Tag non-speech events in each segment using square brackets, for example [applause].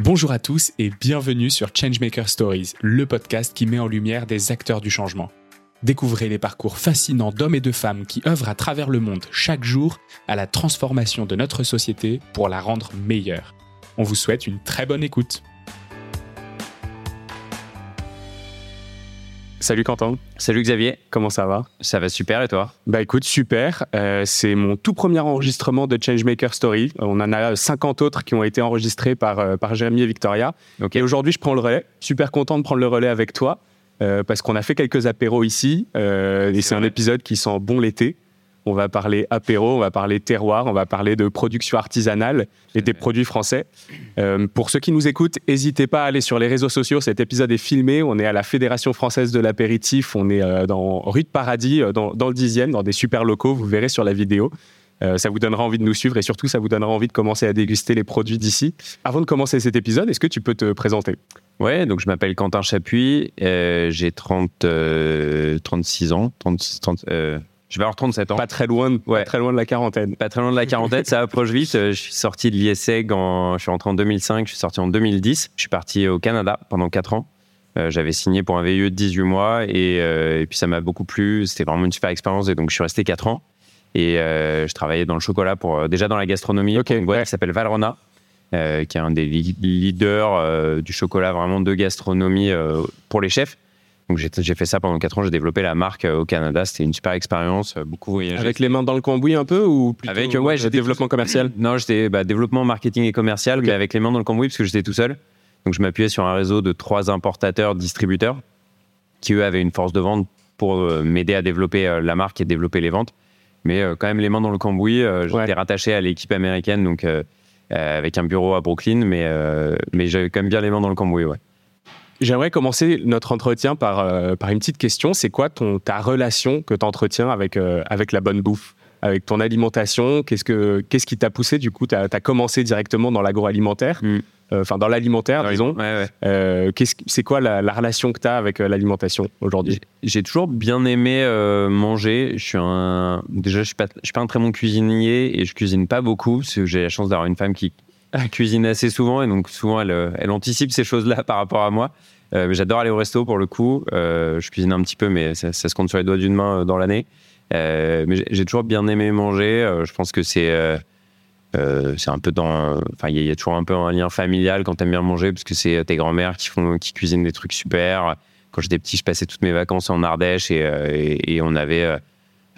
Bonjour à tous et bienvenue sur Changemaker Stories, le podcast qui met en lumière des acteurs du changement. Découvrez les parcours fascinants d'hommes et de femmes qui œuvrent à travers le monde chaque jour à la transformation de notre société pour la rendre meilleure. On vous souhaite une très bonne écoute. Salut Quentin. Salut Xavier. Comment ça va? Ça va super et toi? Bah écoute, super. Euh, c'est mon tout premier enregistrement de Changemaker Story. On en a 50 autres qui ont été enregistrés par, euh, par Jérémy et Victoria. Et aujourd'hui, je prends le relais. Super content de prendre le relais avec toi euh, parce qu'on a fait quelques apéros ici et c'est un épisode qui sent bon l'été. On va parler apéro, on va parler terroir, on va parler de production artisanale et des produits français. Euh, pour ceux qui nous écoutent, n'hésitez pas à aller sur les réseaux sociaux. Cet épisode est filmé. On est à la Fédération française de l'apéritif. On est euh, dans rue de Paradis, euh, dans, le dixième, dans des super locaux. Vous verrez sur la vidéo. ça vous donnera envie de nous suivre et surtout, ça vous donnera envie de commencer à déguster les produits d'ici. Avant de commencer cet épisode, est-ce que tu peux te présenter? Ouais, donc je m'appelle Quentin Chapuis, j'ai 30, 36 ans, 30, 30 je vais avoir 37 ans. Pas très loin, de, ouais. très loin de la quarantaine. Pas très loin de la quarantaine, ça approche vite. Je suis sorti de l'ISEG, en, je suis rentré en 2005, je suis sorti en 2010. Je suis parti au Canada pendant 4 ans. Euh, j'avais signé pour un VIE de 18 mois euh, et, puis ça m'a beaucoup plu. C'était vraiment une super expérience et donc je suis resté 4 ans. Et euh, je travaillais dans le chocolat, pour, déjà dans la gastronomie, okay, une boîte qui s'appelle Valrona, qui est un des leaders du chocolat vraiment de gastronomie pour les chefs. Donc j'ai fait ça pendant 4 ans, j'ai développé la marque euh, au Canada, c'était une super expérience, euh, beaucoup voyagé. Avec les mains dans le cambouis un peu ou plutôt avec ouais, développement commercial Non, j'étais bah, développement marketing et commercial, mais avec les mains dans le cambouis parce que j'étais tout seul. Donc je m'appuyais sur un réseau de trois importateurs, distributeurs qui eux avaient une force de vente pour euh, m'aider à développer la marque et développer les ventes. Mais quand même les mains dans le cambouis, j'étais rattaché à l'équipe américaine donc avec un bureau à Brooklyn, mais mais j'avais quand même bien les mains dans le cambouis, ouais. J'aimerais commencer notre entretien par, euh, par une petite question. C'est quoi ton, ta relation que tu entretiens avec, euh, avec la bonne bouffe, avec ton alimentation? Qu'est-ce, que, qu'est-ce qui t'a poussé Du coup, tu as, commencé directement dans l'agroalimentaire, mm. euh, enfin dans l'alimentaire, disons. qu'est-ce, c'est quoi la, relation que tu as avec l'alimentation aujourd'hui? J'ai toujours bien aimé manger. Je suis un, déjà, je ne suis, suis pas un très bon cuisinier et je cuisine pas beaucoup parce que j'ai la chance d'avoir une femme qui cuisine assez souvent et donc souvent elle, euh, elle anticipe ces choses-là [laughs] par rapport à moi. Euh, j'adore aller au resto pour le coup. Euh, je cuisine un petit peu, mais ça, se compte sur les doigts d'une main dans l'année. mais j'ai toujours bien aimé manger. je pense que c'est c'est un peu dans. Enfin, il y, a toujours un peu un lien familial quand t'aimes bien manger, parce que c'est tes grands-mères qui qui cuisinent des trucs super. Quand j'étais petit, je passais toutes mes vacances en Ardèche et, et on avait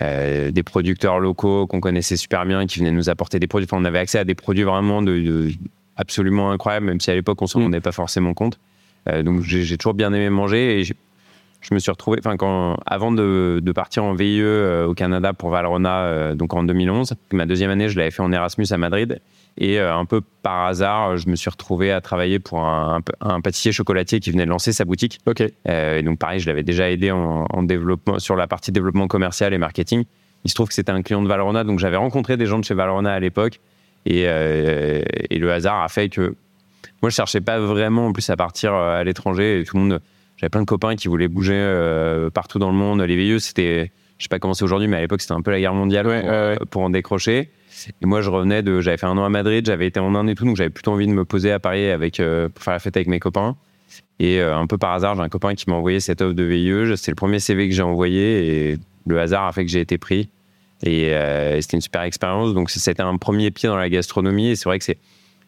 euh, des producteurs locaux qu'on connaissait super bien qui venaient nous apporter des produits. Enfin, on avait accès à des produits vraiment de, absolument incroyables, même si à l'époque on s'en mm. rendait pas forcément compte. Euh, donc j'ai toujours bien aimé manger et je me suis retrouvé, enfin, quand, avant de, de, partir en VIE euh, au Canada pour Valrhona, donc en 2011, ma deuxième année, je l'avais fait en Erasmus à Madrid. Et euh, un peu par hasard, je me suis retrouvé à travailler pour un, pâtissier chocolatier qui venait de lancer sa boutique. Ok. Euh, et donc pareil, je l'avais déjà aidé en, développement sur la partie développement commercial et marketing. Il se trouve que c'était un client de Valrhona, donc j'avais rencontré des gens de chez Valrhona à l'époque. Et, euh, et, le hasard a fait que moi, je cherchais pas vraiment en plus à partir à l'étranger. Et tout le monde, j'avais plein de copains qui voulaient bouger partout dans le monde. Les VIE, c'était, je sais pas comment c'est aujourd'hui, mais à l'époque, c'était un peu la guerre mondiale pour, en décrocher. Et moi, je revenais de. J'avais fait un an à Madrid, j'avais été en Inde et tout, donc j'avais plutôt envie de me poser à Paris avec, euh, pour faire la fête avec mes copains. Et euh, un peu par hasard, j'ai un copain qui m'a envoyé cette offre de VIE. C'est le premier CV que j'ai envoyé et le hasard a fait que j'ai été pris. Et, euh, c'était une super expérience. Donc, c'était un premier pied dans la gastronomie. Et c'est vrai que c'est,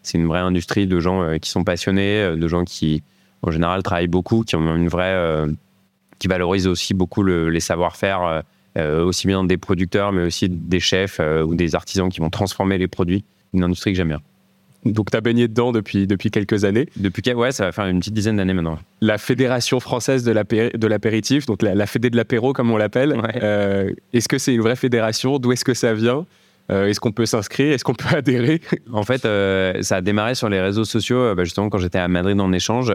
c'est une vraie industrie de gens qui sont passionnés, de gens qui, en général, travaillent beaucoup, qui ont une vraie. qui valorisent aussi beaucoup les savoir-faire euh, aussi bien des producteurs, mais aussi des chefs euh, ou des artisans qui vont transformer les produits. Une industrie que j'aime bien. Donc, tu as baigné dedans depuis, depuis quelques années Depuis, ouais, ça va faire une petite dizaine d'années maintenant. La Fédération française de l'apéritif, donc la, Fédé de l'apéro, comme on l'appelle, euh, est-ce que c'est une vraie fédération? D'où est-ce que ça vient? Est-ce qu'on peut s'inscrire? Est-ce qu'on peut [laughs] adhérer? En fait, ça a démarré sur les réseaux sociaux, bah, justement, quand j'étais à Madrid en échange.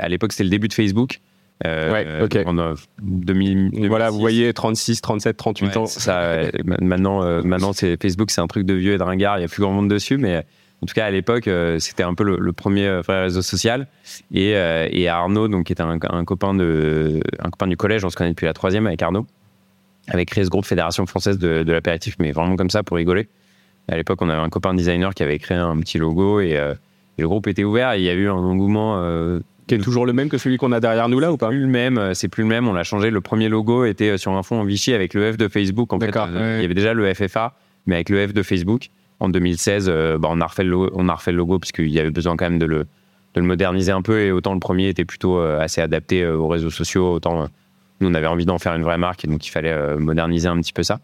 À l'époque, c'était le début de Facebook. Euh, ouais, ok. En 2000, voilà, vous voyez 36, 37, 38 ans. Ça, maintenant, euh, maintenant c'est Facebook, c'est un truc de vieux et de ringard. Il y a plus grand monde dessus, mais en tout cas à l'époque, euh, c'était un peu le, premier vrai réseau social. Et, et Arnaud, donc qui était un, copain de, un copain du collège, on se connaît depuis la troisième avec Arnaud, avait créé ce groupe Fédération française de, de l'apéritif, mais vraiment comme ça pour rigoler. À l'époque, on avait un copain designer qui avait créé un petit logo et Et le groupe était ouvert et il y a eu un engouement. Euh, qui est toujours le même que celui qu'on a derrière nous là ou pas Plus le même, euh, c'est plus le même. On l'a changé. Le premier logo était euh, sur un fond en Vichy avec le F de Facebook. En fait, il y avait déjà le FFA, mais avec le F de Facebook. En 2016, bah, on, a refait le logo, on a refait le logo parce qu'il y avait besoin quand même de le, de le moderniser un peu. Et autant le premier était plutôt assez adapté aux réseaux sociaux, autant nous on avait envie d'en faire une vraie marque et donc il fallait moderniser un petit peu ça.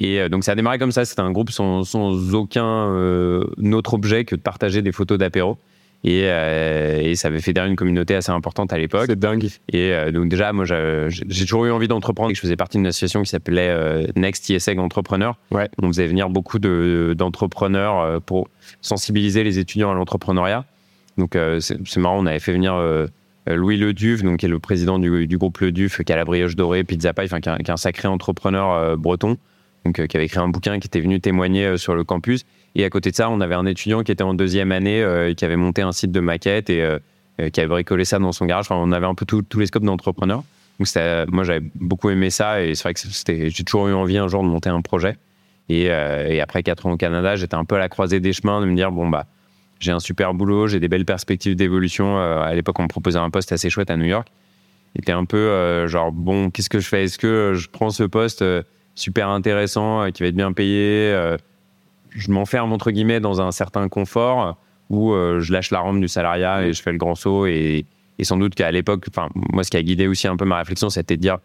Et euh, donc ça a démarré comme ça, c'était un groupe sans, sans aucun euh, autre objet que de partager des photos d'apéro. Et, euh, et, ça avait fédéré une communauté assez importante à l'époque. C'est dingue. Et donc déjà, moi, j'ai toujours eu envie d'entreprendre. Je faisais partie d'une association qui s'appelait Next ISEG Entrepreneur. Ouais. On faisait venir beaucoup d'entrepreneurs pour sensibiliser les étudiants à l'entrepreneuriat. Donc c'est marrant, on avait fait venir Louis Leduf, donc qui est le président du, du groupe Leduf, qui a la brioche dorée, Pizza Pie, enfin qui, est un sacré entrepreneur breton donc, euh, qui avait écrit un bouquin, qui était venu témoigner euh, sur le campus. Et à côté de ça, on avait un étudiant qui était en deuxième année, euh, qui avait monté un site de maquette et qui avait bricolé ça dans son garage. Enfin, on avait un peu tous les scopes d'entrepreneurs. Donc, moi, j'avais beaucoup aimé ça et c'est vrai que j'ai toujours eu envie un jour de monter un projet. Et, après quatre ans au Canada, j'étais un peu à la croisée des chemins de me dire bon bah j'ai un super boulot, j'ai des belles perspectives d'évolution. à l'époque, on me proposait un poste assez chouette à New York. C'était un peu genre bon, qu'est-ce que je fais? Est-ce que je prends ce poste super intéressant, euh, qui va être bien payé. Euh, je m'enferme entre guillemets dans un certain confort où euh, je lâche la rampe du salariat et je fais le grand saut. Et, sans doute qu'à l'époque, enfin moi, ce qui a guidé aussi un peu ma réflexion, c'était de dire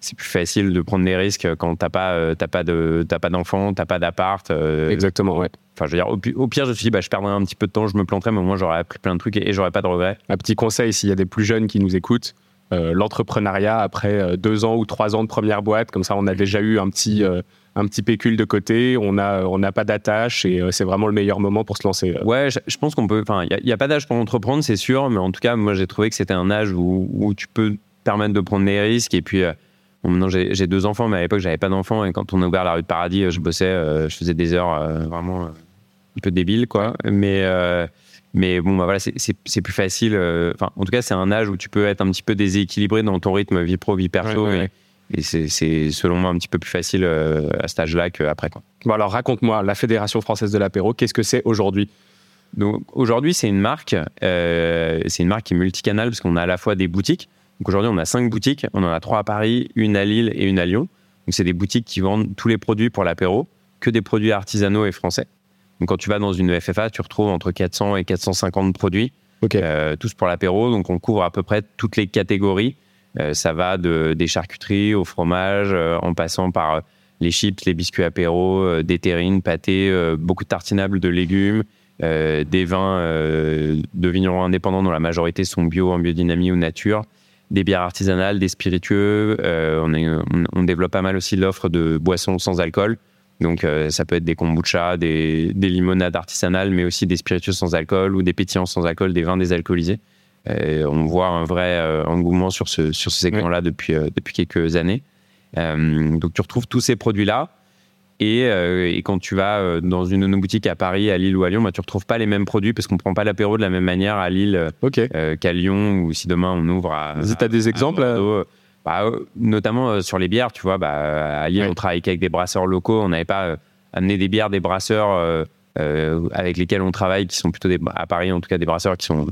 c'est plus facile de prendre des risques quand t'as pas t'as pas de t'as pas d'enfant, t'as pas d'appart. Exactement, ouais. Enfin, je veux dire, au, pire, je me suis dit, bah, je perdrais un petit peu de temps, je me planterais, mais au moins j'aurais appris plein de trucs et, et j'aurais pas de regrets. Un petit conseil, s'il y a des plus jeunes qui nous écoutent, euh, l'entrepreneuriat après euh, deux ans ou trois ans de première boîte. Comme ça, on a déjà eu un petit, euh, un petit pécule de côté, on n'a on pas d'attache et c'est vraiment le meilleur moment pour se lancer. Ouais, je, pense qu'on peut. Enfin, il n'y a, pas d'âge pour entreprendre, c'est sûr, mais en tout cas, moi, j'ai trouvé que c'était un âge où, où, tu peux permettre de prendre des risques. Et puis, maintenant, j'ai deux enfants, mais à l'époque, j'avais pas d'enfants. Et quand on a ouvert la rue de Paradis, je bossais, je faisais des heures vraiment un peu débiles, quoi. Mais mais bon, bah voilà, c'est plus facile. Euh, enfin, en tout cas, c'est un âge où tu peux être un petit peu déséquilibré dans ton rythme vie pro, vie perso. et, c'est selon moi un petit peu plus facile euh, à cet âge-là qu'après. Bon, alors raconte-moi, la Fédération française de l'apéro, qu'est-ce que c'est aujourd'hui? Donc aujourd'hui, c'est une marque, euh, c'est une marque qui est multicanale parce qu'on a à la fois des boutiques. Donc aujourd'hui, on a cinq boutiques, on en a trois à Paris, une à Lille et une à Lyon. Donc c'est des boutiques qui vendent tous les produits pour l'apéro, que des produits artisanaux et français. Donc, quand tu vas dans une FFA, tu retrouves entre 400 et 450 produits, euh, tous pour l'apéro. Donc, on couvre à peu près toutes les catégories. Euh, ça va de, des charcuteries au fromage, euh, en passant par les chips, les biscuits apéro, des terrines, pâtés, beaucoup de tartinables de légumes, des vins de vignerons indépendants dont la majorité sont bio, en biodynamie ou nature, des bières artisanales, des spiritueux. on, développe pas mal aussi l'offre de boissons sans alcool. Donc, euh, ça peut être des kombucha, des, limonades artisanales, mais aussi des spiritueux sans alcool ou des pétillants sans alcool, des vins désalcoolisés. Euh, on voit un vrai euh, engouement sur ce, sur ce segment-là depuis, depuis quelques années. donc, tu retrouves tous ces produits-là. Et, quand tu vas dans une de nos boutiques à Paris, à Lille ou à Lyon, bah, tu ne retrouves pas les mêmes produits parce qu'on ne prend pas l'apéro de la même manière à Lille qu'à Lyon ou si demain on ouvre à. Tu as des exemples bah, euh, notamment euh, sur les bières, tu vois, bah, à Lille, on travaille avec des brasseurs locaux. On n'avait pas euh, amené des bières des brasseurs avec lesquels on travaille, qui sont plutôt des, à Paris, en tout cas, des brasseurs qui sont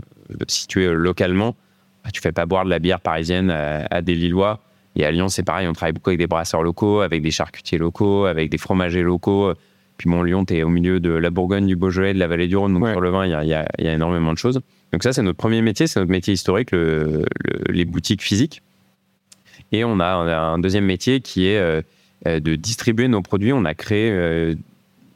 situés localement. Bah, tu fais pas boire de la bière parisienne à, des Lillois. Et à Lyon, c'est pareil, on travaille beaucoup avec des brasseurs locaux, avec des charcutiers locaux, avec des fromagers locaux. Puis bon, Lyon, tu es au milieu de la Bourgogne, du Beaujolais, de la vallée du Rhône. Donc sur le vin, il y a, énormément de choses. Donc ça, c'est notre premier métier, c'est notre métier historique, les boutiques physiques. Et on a, un deuxième métier qui est euh, euh, de distribuer nos produits. On a créé, euh,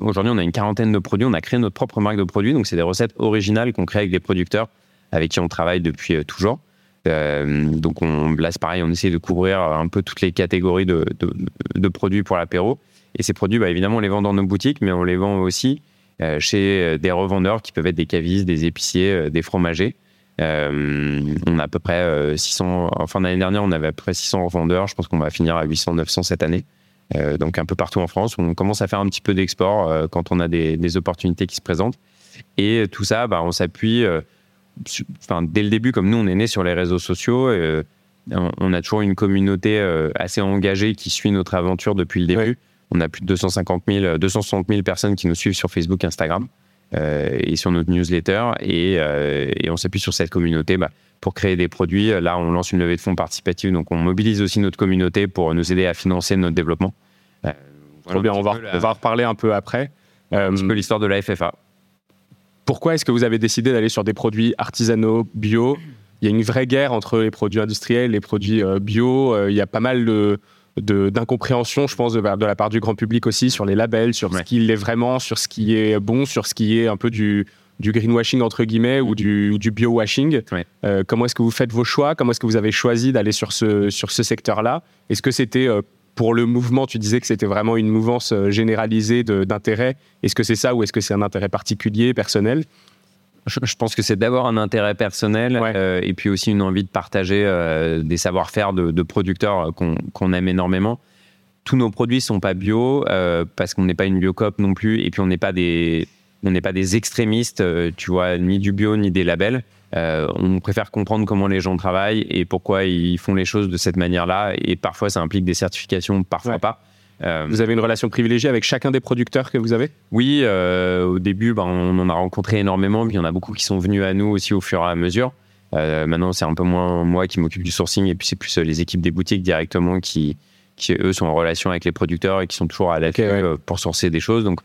aujourd'hui, on a une quarantaine de produits. On a créé notre propre marque de produits. Donc, c'est des recettes originales qu'on crée avec des producteurs avec qui on travaille depuis toujours. donc, on, là, pareil, on essaie de couvrir un peu toutes les catégories de, produits pour l'apéro. Et ces produits, bah, évidemment, on les vend dans nos boutiques, mais on les vend aussi chez des revendeurs qui peuvent être des cavistes, des épiciers, des fromagers. Euh, on a à peu près 600, euh, en fin d'année dernière, on avait à peu près 600 revendeurs. Je pense qu'on va finir à 800, 900 cette année. Euh, donc un peu partout en France. On commence à faire un petit peu d'export quand on a des, opportunités qui se présentent. Et tout ça, bah, on s'appuie, enfin, dès le début, comme nous, on est né sur les réseaux sociaux. on a toujours une communauté assez engagée qui suit notre aventure depuis le début. On a plus de 250 000, 260 000 personnes qui nous suivent sur Facebook, Instagram. et sur notre newsletter. Et, et on s'appuie sur cette communauté bah, pour créer des produits. Là, on lance une levée de fonds participative, donc on mobilise aussi notre communauté pour nous aider à financer notre développement. Trop bien, on va, on va en reparler un peu après. Un petit peu l'histoire de la FFA. Pourquoi est-ce que vous avez décidé d'aller sur des produits artisanaux, bio? Il y a une vraie guerre entre les produits industriels et les produits bio. Il y a pas mal de d'incompréhension, je pense, de, la part du grand public aussi sur les labels, sur ce qui est vraiment, sur ce qui est bon, sur ce qui est un peu du, du greenwashing entre guillemets ou du, du bio-washing. Euh, comment est-ce que vous faites vos choix? Comment est-ce que vous avez choisi d'aller sur ce, sur ce secteur-là? Est-ce que c'était euh, pour le mouvement, tu disais que c'était vraiment une mouvance euh, généralisée d'intérêt? Est-ce que c'est ça ou est-ce que c'est un intérêt particulier, personnel? Je, pense que c'est d'abord un intérêt personnel euh, et puis aussi une envie de partager des savoir-faire de, producteurs qu'on aime énormément. Tous nos produits sont pas bio euh, parce qu'on n'est pas une biocop non plus et puis on n'est pas des on n'est pas des extrémistes, tu vois, ni du bio ni des labels. on préfère comprendre comment les gens travaillent et pourquoi ils font les choses de cette manière-là. Et parfois, ça implique des certifications, parfois pas. Euh, vous avez une relation privilégiée avec chacun des producteurs que vous avez? Oui, euh, au début, ben, on en a rencontré énormément, puis il y en a beaucoup qui sont venus à nous aussi au fur et à mesure. Euh, maintenant, c'est un peu moins moi qui m'occupe du sourcing, et puis c'est plus les équipes des boutiques directement qui, qui, eux, sont en relation avec les producteurs et qui sont toujours à l'affût pour sourcer des choses. Donc,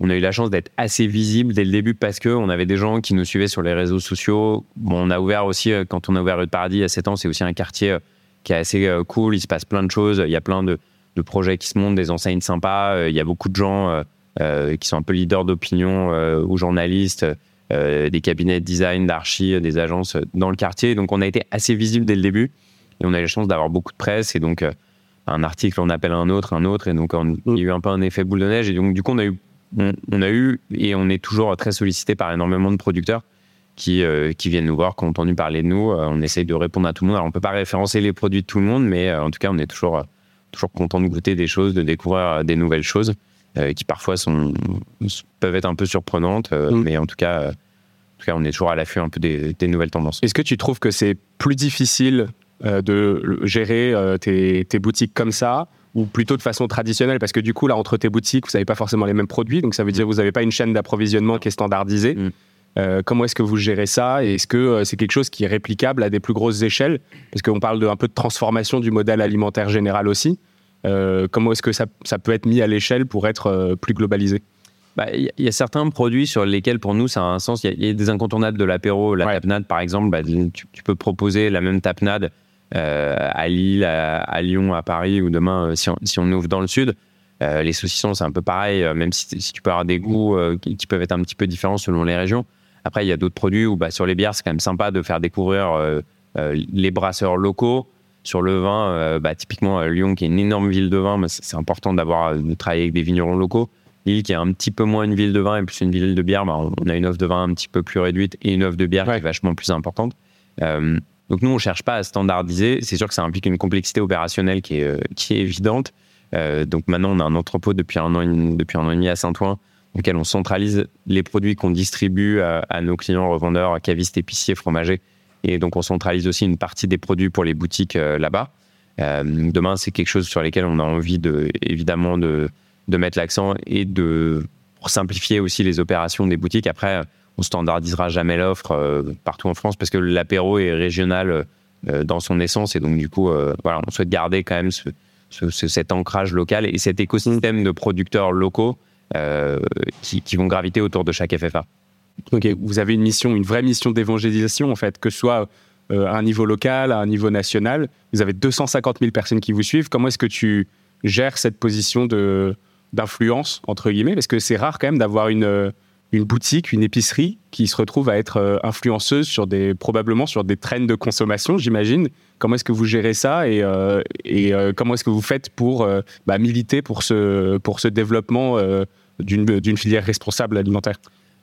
on a eu la chance d'être assez visible dès le début parce qu'on avait des gens qui nous suivaient sur les réseaux sociaux. Bon, on a ouvert aussi, quand on a ouvert Rue de Paradis il y a 7 ans, c'est aussi un quartier qui est assez cool, il se passe plein de choses, il y a plein de de projets qui se montent, des enseignes sympas. Euh, il y a beaucoup de gens euh, euh, qui sont un peu leaders d'opinion ou journalistes, des cabinets de design, d'archi, des agences dans le quartier. Donc on a été assez visible dès le début et on a eu la chance d'avoir beaucoup de presse et donc un article on appelle un autre, un autre et donc il y a eu un peu un effet boule de neige et donc du coup on a eu on, a eu et on est toujours très sollicité par énormément de producteurs qui, qui viennent nous voir, qui ont entendu parler de nous. on essaye de répondre à tout le monde. Alors, on ne peut pas référencer les produits de tout le monde, mais en tout cas, on est toujours toujours content de goûter des choses, de découvrir des nouvelles choses euh, qui parfois sont, peuvent être un peu surprenantes, euh, mm. mais en tout cas, euh, en tout cas, on est toujours à l'affût un peu des, nouvelles tendances. Est-ce que tu trouves que c'est plus difficile de gérer tes, boutiques comme ça ou plutôt de façon traditionnelle Parce que du coup, là, entre tes boutiques, vous n'avez pas forcément les mêmes produits, donc ça veut dire que vous n'avez pas une chaîne d'approvisionnement qui est standardisée. Mm. comment est-ce que vous gérez ça? Et est-ce que c'est quelque chose qui est réplicable à des plus grosses échelles? Parce qu'on parle de, un peu de transformation du modèle alimentaire général aussi. Euh, comment est-ce que ça, peut être mis à l'échelle pour être euh, plus globalisé? Bah, il y a certains produits sur lesquels, pour nous, ça a un sens. Il y, a des incontournables de l'apéro. La tapenade, par exemple, bah, tu, peux proposer la même tapenade euh, à Lille, à, Lyon, à Paris, ou demain, si on, ouvre dans le sud. les saucissons, c'est un peu pareil, même si, tu peux avoir des goûts qui, peuvent être un petit peu différents selon les régions. Après, il y a d'autres produits où, bah, sur les bières, c'est quand même sympa de faire découvrir les brasseurs locaux. Sur le vin, euh, bah, typiquement euh, Lyon, qui est une énorme ville de vin, c'est important d'avoir de travailler avec des vignerons locaux. Lille, qui est un petit peu moins une ville de vin et plus une ville de bière, bah, on a une offre de vin un petit peu plus réduite et une offre de bière qui est vachement plus importante. Euh, donc nous, on cherche pas à standardiser. C'est sûr que ça implique une complexité opérationnelle qui est, qui est évidente. donc maintenant, on a un entrepôt depuis un an, depuis un an et demi à Saint-Ouen, dans lequel on centralise les produits qu'on distribue à, nos clients revendeurs, cavistes, épiciers, fromagers, et donc, on centralise aussi une partie des produits pour les boutiques euh, là-bas. Euh, demain, c'est quelque chose sur lequel on a envie de, évidemment de, de mettre l'accent et de pour simplifier aussi les opérations des boutiques. Après, on standardisera jamais l'offre euh, partout en France parce que l'apéro est régional dans son essence et donc du coup, voilà, on souhaite garder quand même ce, cet ancrage local et cet écosystème de producteurs locaux qui, vont graviter autour de chaque FFA. Vous avez une mission, une vraie mission d'évangélisation en fait, que ce soit euh, à un niveau local, à un niveau national. Vous avez 250 000 personnes qui vous suivent. Comment est-ce que tu gères cette position de d'influence entre guillemets? Parce que c'est rare quand même d'avoir une euh, une boutique, une épicerie qui se retrouve à être euh, influenceuse sur des probablement sur des trends de consommation, j'imagine. Comment est-ce que vous gérez ça et, et comment est-ce que vous faites pour bah, militer pour ce pour ce développement d'une filière responsable alimentaire?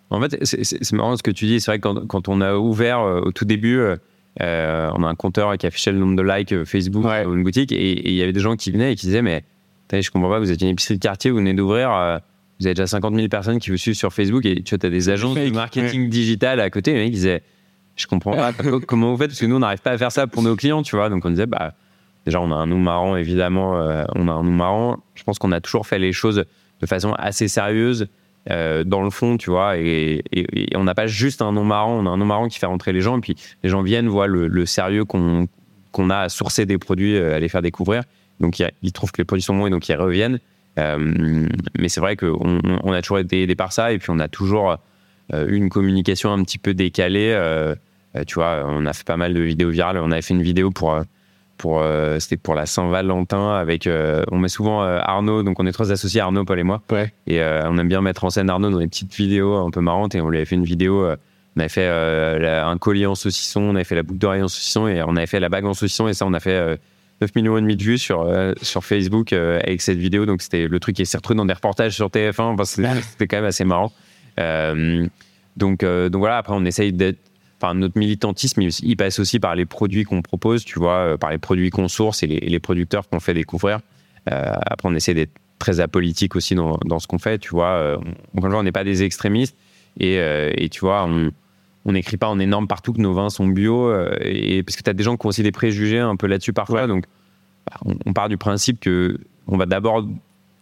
En fait, c'est marrant ce que tu dis. C'est vrai que quand, on a ouvert euh, au tout début, euh, euh, on a un compteur qui affichait le nombre de likes Facebook ouais. une boutique et il y avait des gens qui venaient et qui disaient Mais je comprends pas, vous êtes une épicerie de quartier, vous venez d'ouvrir, vous avez déjà 50 000 personnes qui vous suivent sur Facebook et tu vois, as des agences de marketing digital à côté. Et les mecs disaient Je comprends pas comment vous faites parce que nous, on n'arrive pas à faire ça pour nos clients, tu vois. Donc on disait Bah, déjà, on a un nom marrant, évidemment, on a un nom marrant. Je pense qu'on a toujours fait les choses de façon assez sérieuse dans le fond, tu vois, et, on n'a pas juste un nom marrant, on a un nom marrant qui fait rentrer les gens, et puis les gens viennent, voient le, sérieux qu'on qu'on a à sourcer des produits, à les faire découvrir. Donc ils trouvent que les produits sont bons et donc ils reviennent. Mais c'est vrai qu'on on a toujours été aidé par ça, et puis on a toujours eu une communication un petit peu décalée. tu vois, on a fait pas mal de vidéos virales. On avait fait une vidéo pour pour euh, c'était pour la Saint-Valentin avec euh, on met souvent euh, Arnaud donc on est trois associés Arnaud Paul et moi ouais. et on aime bien mettre en scène Arnaud dans des petites vidéos un peu marrantes et on lui avait fait une vidéo on avait fait un collier en saucisson on avait fait la boucle d'oreille en saucisson et on avait fait la bague en saucisson et ça on a fait 9 millions et demi de vues sur sur Facebook avec cette vidéo. Donc c'était le truc qui s'est retrouvé dans des reportages sur TF1 parce que c'était quand même assez marrant. Donc donc voilà après on essaye d'être enfin, notre militantisme, il, passe aussi par les produits qu'on propose, tu vois, euh, par les produits qu'on source et les, producteurs qu'on fait découvrir. Euh, après, on essaie d'être très apolitique aussi dans, dans ce qu'on fait, tu vois. Euh, on n'est pas des extrémistes. Et, et tu vois, on n'écrit pas en énorme partout que nos vins sont bio, et, parce que tu as des gens qui ont aussi des préjugés un peu là-dessus parfois. Donc, bah, on, on, part du principe que on va d'abord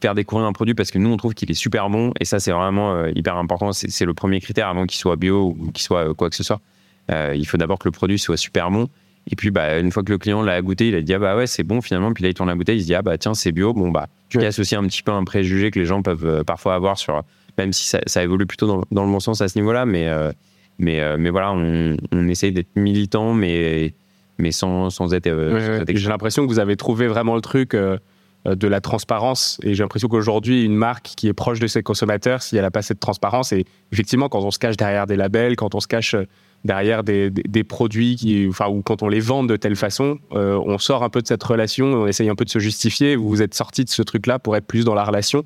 faire découvrir un produit parce que nous, on trouve qu'il est super bon, et ça, c'est vraiment hyper important. C'est le premier critère avant qu'il soit bio ou qu'il soit quoi que ce soit. Euh, il faut d'abord que le produit soit super bon. Et puis, bah, une fois que le client l'a goûté, il a dit ah bah ouais c'est bon finalement. Puis là il tourne la bouteille, il se dit ah bah tiens c'est bio. Bon bah tu casses aussi un petit peu un préjugé que les gens peuvent euh, parfois avoir sur, même si ça, évolue plutôt dans, le bon sens à ce niveau-là, mais euh, mais mais voilà on, on essaye d'être militant, mais mais sans, sans être. J'ai l'impression que vous avez trouvé vraiment le truc de la transparence. Et j'ai l'impression qu'aujourd'hui, une marque qui est proche de ses consommateurs, si elle n'a pas cette transparence, et effectivement, quand on se cache derrière des labels, quand on se cache derrière des, produits qui, enfin, ou quand on les vend de telle façon, euh, on sort un peu de cette relation, on essaye un peu de se justifier. Vous vous êtes sorti de ce truc-là pour être plus dans la relation.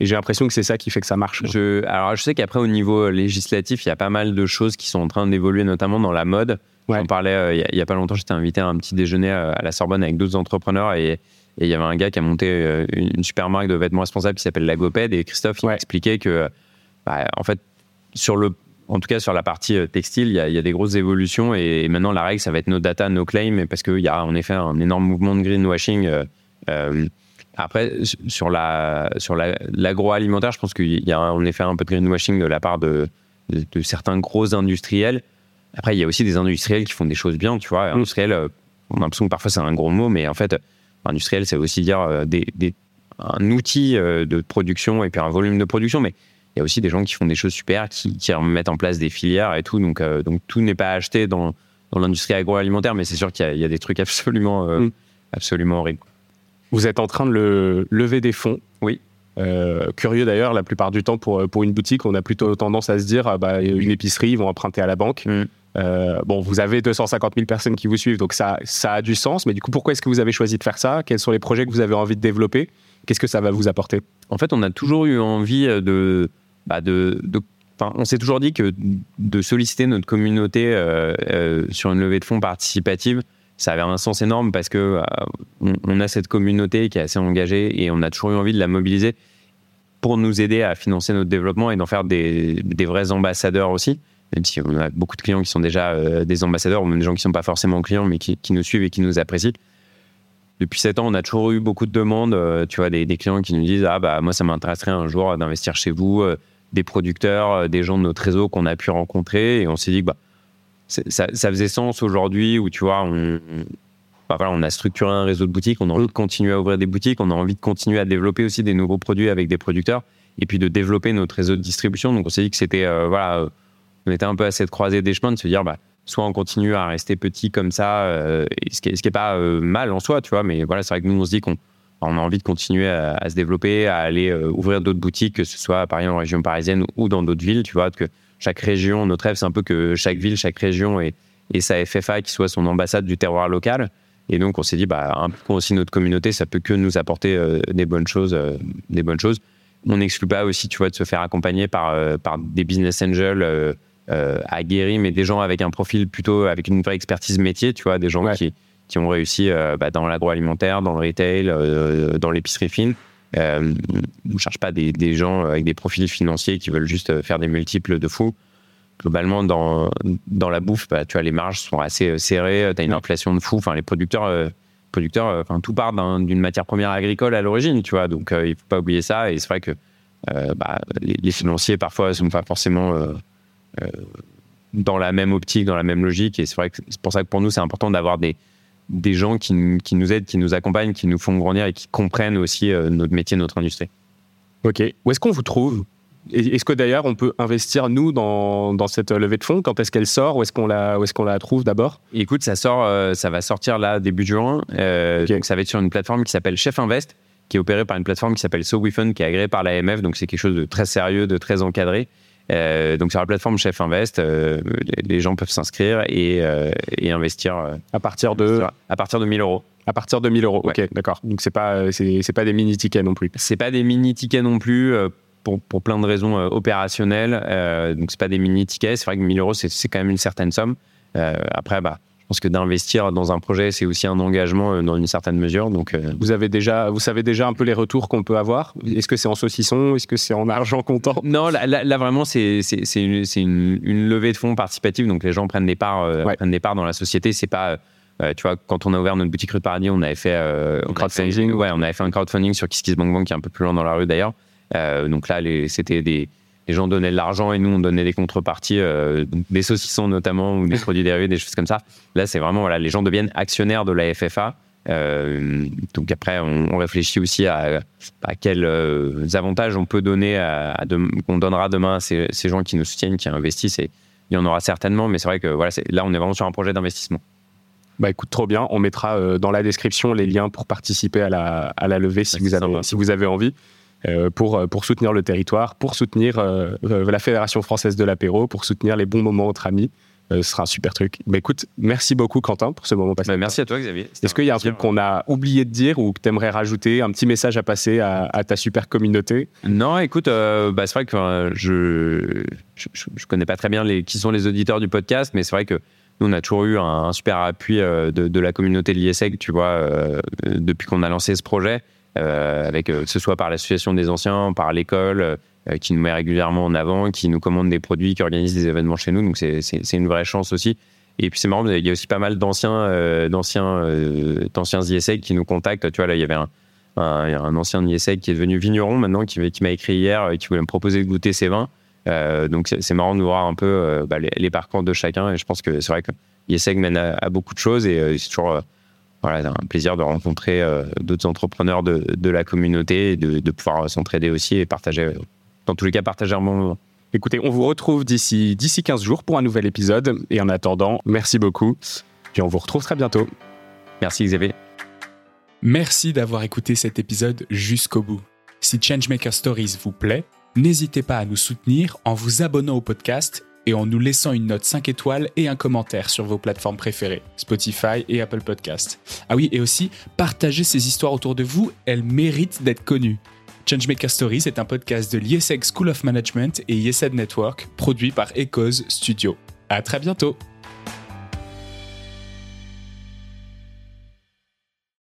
Et j'ai l'impression que c'est ça qui fait que ça marche. Je, alors, je sais qu'après, au niveau législatif, il y a pas mal de choses qui sont en train d'évoluer, notamment dans la mode. On parlait euh, il n'y a, pas longtemps, j'étais invité à un petit déjeuner euh, à la Sorbonne avec d'autres entrepreneurs et il y avait un gars qui a monté une, super marque de vêtements responsables qui s'appelle Lagoped et Christophe il expliquait que, bah, en fait, sur le en tout cas sur la partie euh, textile, il y, a, des grosses évolutions et, maintenant la règle, ça va être nos data, nos claims, parce qu'il y a en effet un énorme mouvement de greenwashing. Euh, euh, après, sur la sur l'agroalimentaire, je pense qu'il y a en effet un peu de greenwashing de la part de, de, certains gros industriels. Après, il y a aussi des industriels qui font des choses bien, tu vois. Mm. Industriel, on a l'impression que parfois c'est un gros mot, mais en fait, industriel, c'est aussi dire des, un outil de production et puis un volume de production, mais il y a aussi des gens qui font des choses super, qui, qui mettent en place des filières et tout. Donc, euh, donc tout n'est pas acheté dans, dans l'industrie agroalimentaire, mais c'est sûr qu'il y, a des trucs [laughs] absolument, euh, mm. absolument horribles. Vous êtes en train de le, lever des fonds. Oui. Euh, curieux d'ailleurs, la plupart du temps pour, pour une boutique, on a plutôt tendance à se dire ah bah, une épicerie, ils vont emprunter à la banque. Mm. bon, vous avez 250 000 personnes qui vous suivent, donc ça, ça a du sens. Mais du coup, pourquoi est-ce que vous avez choisi de faire ça? Quels sont les projets que vous avez envie de développer? Qu'est-ce que ça va vous apporter? En fait, on a toujours eu envie de, bah, de, on s'est toujours dit que de solliciter notre communauté euh, euh, sur une levée de fonds participative, ça avait un sens énorme parce que euh, on, a cette communauté qui est assez engagée et on a toujours eu envie de la mobiliser pour nous aider à financer notre développement et d'en faire des, vrais ambassadeurs aussi. Même si on a beaucoup de clients qui sont déjà des ambassadeurs ou même des gens qui ne sont pas forcément clients mais qui, nous suivent et qui nous apprécient depuis 7 ans, on a toujours eu beaucoup de demandes. tu vois, des, clients qui nous disent Ah, bah, moi, ça m'intéresserait un jour d'investir chez vous des producteurs, euh, des gens de notre réseau qu'on a pu rencontrer. Et on s'est dit que bah, ça, faisait sens aujourd'hui où, tu vois, on, bah, on a structuré un réseau de boutiques, on a envie de continuer à ouvrir des boutiques, on a envie de continuer à développer aussi des nouveaux produits avec des producteurs et puis de développer notre réseau de distribution. Donc on s'est dit que c'était, euh, voilà, euh, on était un peu à cette croisée des chemins de se dire, bah, soit on continue à rester petit comme ça, ce qui n'est pas mal en soi, tu vois, mais voilà, c'est vrai que nous, on se dit qu'on on a envie de continuer à, se développer, à aller euh, ouvrir d'autres boutiques, que ce soit par exemple en région parisienne ou dans d'autres villes. Tu vois, que chaque région, notre rêve, c'est un peu que chaque ville, chaque région et, et sa FFA qui soit son ambassade du terroir local. Et donc, on s'est dit, bah, un peu aussi notre communauté, ça peut que nous apporter euh, des bonnes choses, euh, des bonnes choses. On n'exclut pas aussi, tu vois, de se faire accompagner par, par des business angels aguerris, mais des gens avec un profil plutôt avec une vraie expertise métier, tu vois, des gens qui, qui ont réussi euh, bah, dans l'agroalimentaire, dans le retail, euh, dans l'épicerie fine. Euh, on ne cherche pas des, gens avec des profils financiers qui veulent juste faire des multiples de fous. Globalement, dans, dans la bouffe, bah, tu vois, les marges sont assez serrées, tu as une inflation de fou. Enfin, les producteurs, producteurs enfin, tout part d'une matière première agricole à l'origine, tu vois. Donc, il ne faut pas oublier ça. Et c'est vrai que bah, les, financiers parfois sont pas forcément dans la même optique, dans la même logique. Et c'est vrai que c'est pour ça que pour nous, c'est important d'avoir des, des gens qui, qui, nous aident, qui nous accompagnent, qui nous font grandir et qui comprennent aussi notre métier, notre industrie. Ok. Où est-ce qu'on vous trouve? Est-ce que d'ailleurs on peut investir nous dans, dans cette levée de fonds? Quand est-ce qu'elle sort? Où est-ce qu'on la, où est-ce qu'on la trouve d'abord? Écoute, ça sort, euh, ça va sortir là début juin. Euh, donc ça va être sur une plateforme qui s'appelle Chef Invest, qui est opérée par une plateforme qui s'appelle SoWeFund, qui est agréée par l'AMF. Donc c'est quelque chose de très sérieux, de très encadré. Euh, donc sur la plateforme Chef Invest, les, gens peuvent s'inscrire et, et investir à partir de à partir de 1000 euros. À partir de 1000 euros, ok, d'accord. Donc c'est pas c'est pas des mini tickets non plus. C'est pas des mini tickets non plus pour, pour, plein de raisons euh, opérationnelles. Euh, donc, c'est pas des mini tickets. C'est vrai que 1000 euros, c'est quand même une certaine somme. Euh, après, bah, pense que d'investir dans un projet, c'est aussi un engagement dans une certaine mesure. Donc, vous avez déjà, vous savez déjà un peu les retours qu'on peut avoir? Est-ce que c'est en saucisson? Est-ce que c'est en argent comptant? Non, là, là, vraiment, c'est une, une, une, levée de fonds participative. Donc, les gens prennent des parts, prennent des parts dans la société. C'est pas tu vois, quand on a ouvert notre boutique rue de Paradis, on avait fait un crowdfunding. ouais, on avait fait un crowdfunding sur KissKissBankBank qui est un peu plus loin dans la rue d'ailleurs. Euh, donc là, c'était des les gens donnaient de l'argent et nous on donnait des contreparties, euh, des saucissons notamment ou des [laughs] produits dérivés, des choses comme ça. Là, c'est vraiment voilà, les gens deviennent actionnaires de la FFA. Euh, donc après, on, réfléchit aussi à, à quels avantages on peut donner, à, qu'on donnera demain à ces, ces, gens qui nous soutiennent, qui investissent. Et il y en aura certainement, mais c'est vrai que voilà, là, on est vraiment sur un projet d'investissement. Bah écoute, trop bien. On mettra dans la description les liens pour participer à la, à la levée si, vous avez, si vous avez envie. Euh, pour, euh, pour soutenir le territoire, pour soutenir euh, la Fédération française de l'apéro, pour soutenir les bons moments entre amis. ce sera un super truc. Mais écoute, merci beaucoup Quentin pour ce moment passé. Bah, merci à toi Xavier. Est-ce qu'il y a un truc qu'on a oublié de dire ou que tu aimerais rajouter, un petit message à passer à, ta super communauté? Non, écoute, bah, c'est vrai que je, je, connais pas très bien les, qui sont les auditeurs du podcast, mais c'est vrai que nous, on a toujours eu un, super appui de, de, la communauté de l'ISEG, tu vois, depuis qu'on a lancé ce projet. Euh, avec euh, que ce soit par l'association des anciens, par l'école, euh, qui nous met régulièrement en avant, qui nous commande des produits, qui organise des événements chez nous. Donc c'est une vraie chance aussi. Et puis c'est marrant, il y a aussi pas mal d'anciens d'anciens d'anciens ISEG qui nous contactent. Tu vois, là, il y avait un, ancien ISEG qui est devenu vigneron maintenant, qui, m'a écrit hier qui voulait me proposer de goûter ses vins. donc c'est marrant de voir un peu bah, les, parcours de chacun. Et je pense que c'est vrai que ISEG mène à, à, beaucoup de choses et c'est toujours voilà, un plaisir de rencontrer euh, d'autres entrepreneurs de, de, la communauté et de, de pouvoir s'entraider aussi et partager, dans tous les cas, partager un bon moment. Écoutez, on vous retrouve d'ici d'ici 15 jours pour un nouvel épisode. Et en attendant, merci beaucoup. Puis on vous retrouve très bientôt. Merci Xavier. Merci d'avoir écouté cet épisode jusqu'au bout. Si Changemaker Stories vous plaît, n'hésitez pas à nous soutenir en vous abonnant au podcast et en nous laissant une note 5 étoiles et un commentaire sur vos plateformes préférées, Spotify et Apple Podcast. Ah oui, et aussi, partagez ces histoires autour de vous, elles méritent d'être connues. Changemaker Stories est un podcast de l'ISEG School of Management et ISED Network, produit par Echoes Studio. À très bientôt!